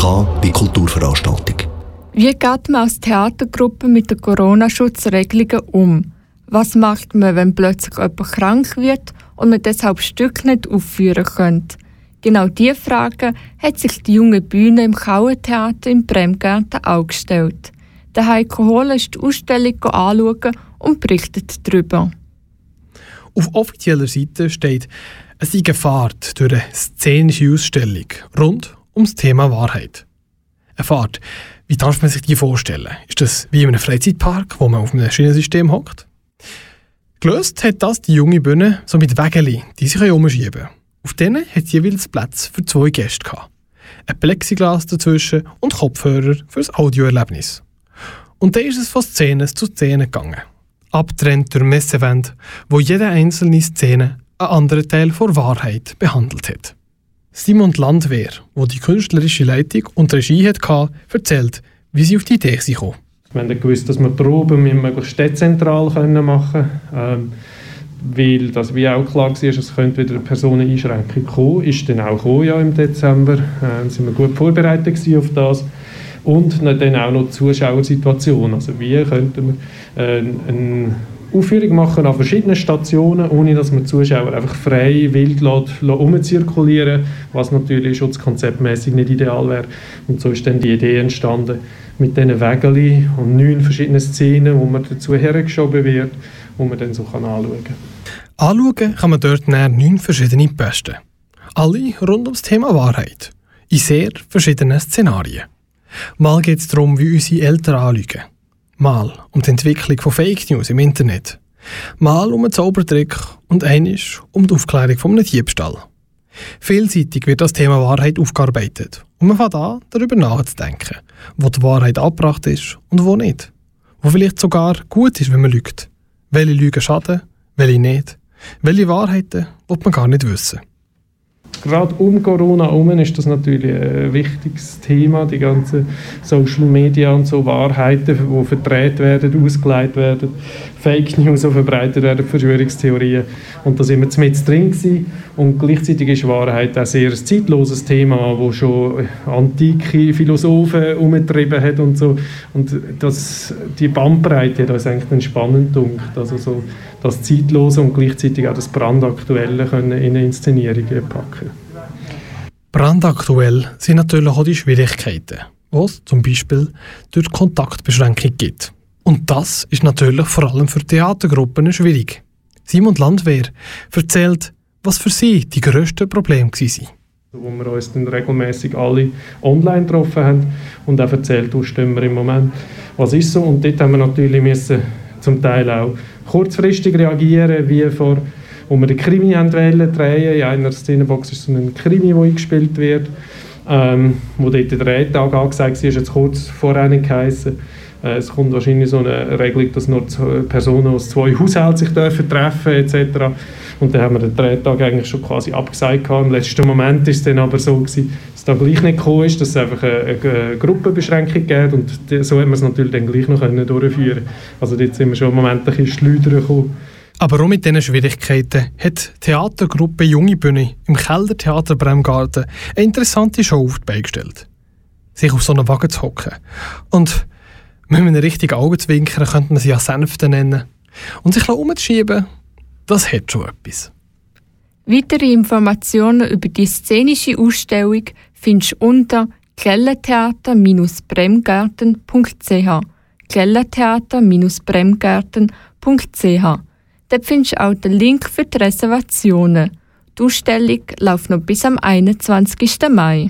K wie Kulturveranstaltung. Wie geht man als Theatergruppe mit den Corona-Schutzregelungen um? Was macht man, wenn plötzlich jemand krank wird und man deshalb Stück nicht aufführen könnte? Genau diese Frage hat sich die junge Bühne im Kauentheater in Bremgarten auch gestellt. Der Heiko Hohle ist die Ausstellung anschauen und berichtet darüber. Auf offizieller Seite steht, es sei eine Fahrt durch eine szenische Ausstellung rund ums Thema Wahrheit. Eine Fahrt, wie darf man sich die vorstellen? Ist das wie in einem Freizeitpark, wo man auf einem Schienensystem hockt? Gelöst hat das die junge Bühne so mit Wägeli, die sich herumschieben. Auf denen hat jeweils Platz für zwei Gäste gehabt. Ein Plexiglas dazwischen und Kopfhörer fürs Audioerlebnis. Und dann ist es von Szene zu Szene gegangen. Abtrennt durch Messewände, wo jede einzelne Szene einen anderen Teil vor Wahrheit behandelt hat. Simon Landwehr, wo die künstlerische Leitung und Regie hatte, erzählt, wie sie auf die Idee kam. Wir haben gewusst, dass wir Proben möglichst dezentral machen können. Ähm, weil das wie auch klar war, es könnte wieder eine Personeneinschränkung kommen. Ist dann auch gekommen, ja, im Dezember. Äh, sind wir gut vorbereitet auf das. Und dann auch noch die Zuschauersituation. Also wie könnten wir äh, eine Aufführung machen an verschiedenen Stationen, ohne dass man Zuschauer einfach frei, wild umzirkulieren was natürlich schutzkonzeptmäßig nicht ideal wäre. Und so ist dann die Idee entstanden, mit diesen Wägeli und neun verschiedenen Szenen, wo man dazu hergeschoben wird, wo man dann so kann anschauen kann. Anschauen kann man dort neun verschiedene Posten. Alle rund ums Thema Wahrheit. In sehr verschiedenen Szenarien. Mal geht es darum, wie unsere Eltern anlügen. Mal um die Entwicklung von Fake News im Internet. Mal um einen Zaubertrick und einisch um die Aufklärung von einem Diebstahl. Vielseitig wird das Thema Wahrheit aufgearbeitet und man fängt an, darüber nachzudenken, wo die Wahrheit abgebracht ist und wo nicht. Wo vielleicht sogar gut ist, wenn man lügt. Welche Lügen schaden, welche nicht. Welche Wahrheiten wird man gar nicht wissen. Gerade um Corona herum ist das natürlich ein wichtiges Thema, die ganzen Social Media und so Wahrheiten, die verdreht werden, ausgeleitet werden, Fake News, die verbreitet werden, Verschwörungstheorien. Und da sind wir mit drin gewesen. Und gleichzeitig ist Wahrheit ein sehr zeitloses Thema, wo schon antike Philosophen umgetrieben hat und so. Und das, die Bandbreite hat uns eigentlich spannend gedacht. Also so das Zeitlose und gleichzeitig auch das Brandaktuelle können in eine Inszenierung packen. Brandaktuell sind natürlich auch die Schwierigkeiten, die es zum Beispiel durch Kontaktbeschränkung gibt. Und das ist natürlich vor allem für Theatergruppen schwierig. Simon Landwehr erzählt, was für sie die grössten Probleme waren. Wo wir uns dann regelmäßig alle online getroffen haben und auch erzählt, wo stehen wir im Moment, was ist so. Und dort haben wir natürlich müssen zum Teil auch kurzfristig reagieren, wie vor, wo wir den Krimi wollen drehen. In einer Szenebox ist so ein Krimi, der eingespielt wird, ähm, wo dort der Drehtag angesagt war, jetzt kurz vorher nicht geheissen. Äh, es kommt wahrscheinlich so eine Regelung, dass nur Personen aus zwei Haushalten sich dürfen treffen etc. Und dann haben wir den Drehtag eigentlich schon quasi abgesagt. Gehabt. Im letzten Moment ist es dann aber so gewesen, dass es da gleich nicht gekommen ist, dass es einfach eine, eine Gruppenbeschränkung gibt und so haben wir es natürlich dann gleich noch können Also jetzt sind wir schon im Moment ein bisschen schleudern gekommen. Aber auch mit diesen Schwierigkeiten hat die Theatergruppe Junge Bühne im Keldertheater Bremgarten eine interessante Show auf die Beine gestellt. Sich auf so einen Wagen zu hocken. Und mit einem richtigen Augenzwinkern könnte man sie ja Sänfte nennen. Und sich umzuschieben, das hat schon etwas. Weitere Informationen über die szenische Ausstellung findest du unter kellertheater-bremgarten.ch kellertheater-bremgarten.ch Dort findest du auch den Link für die Reservationen. Die Ausstellung läuft noch bis am 21. Mai.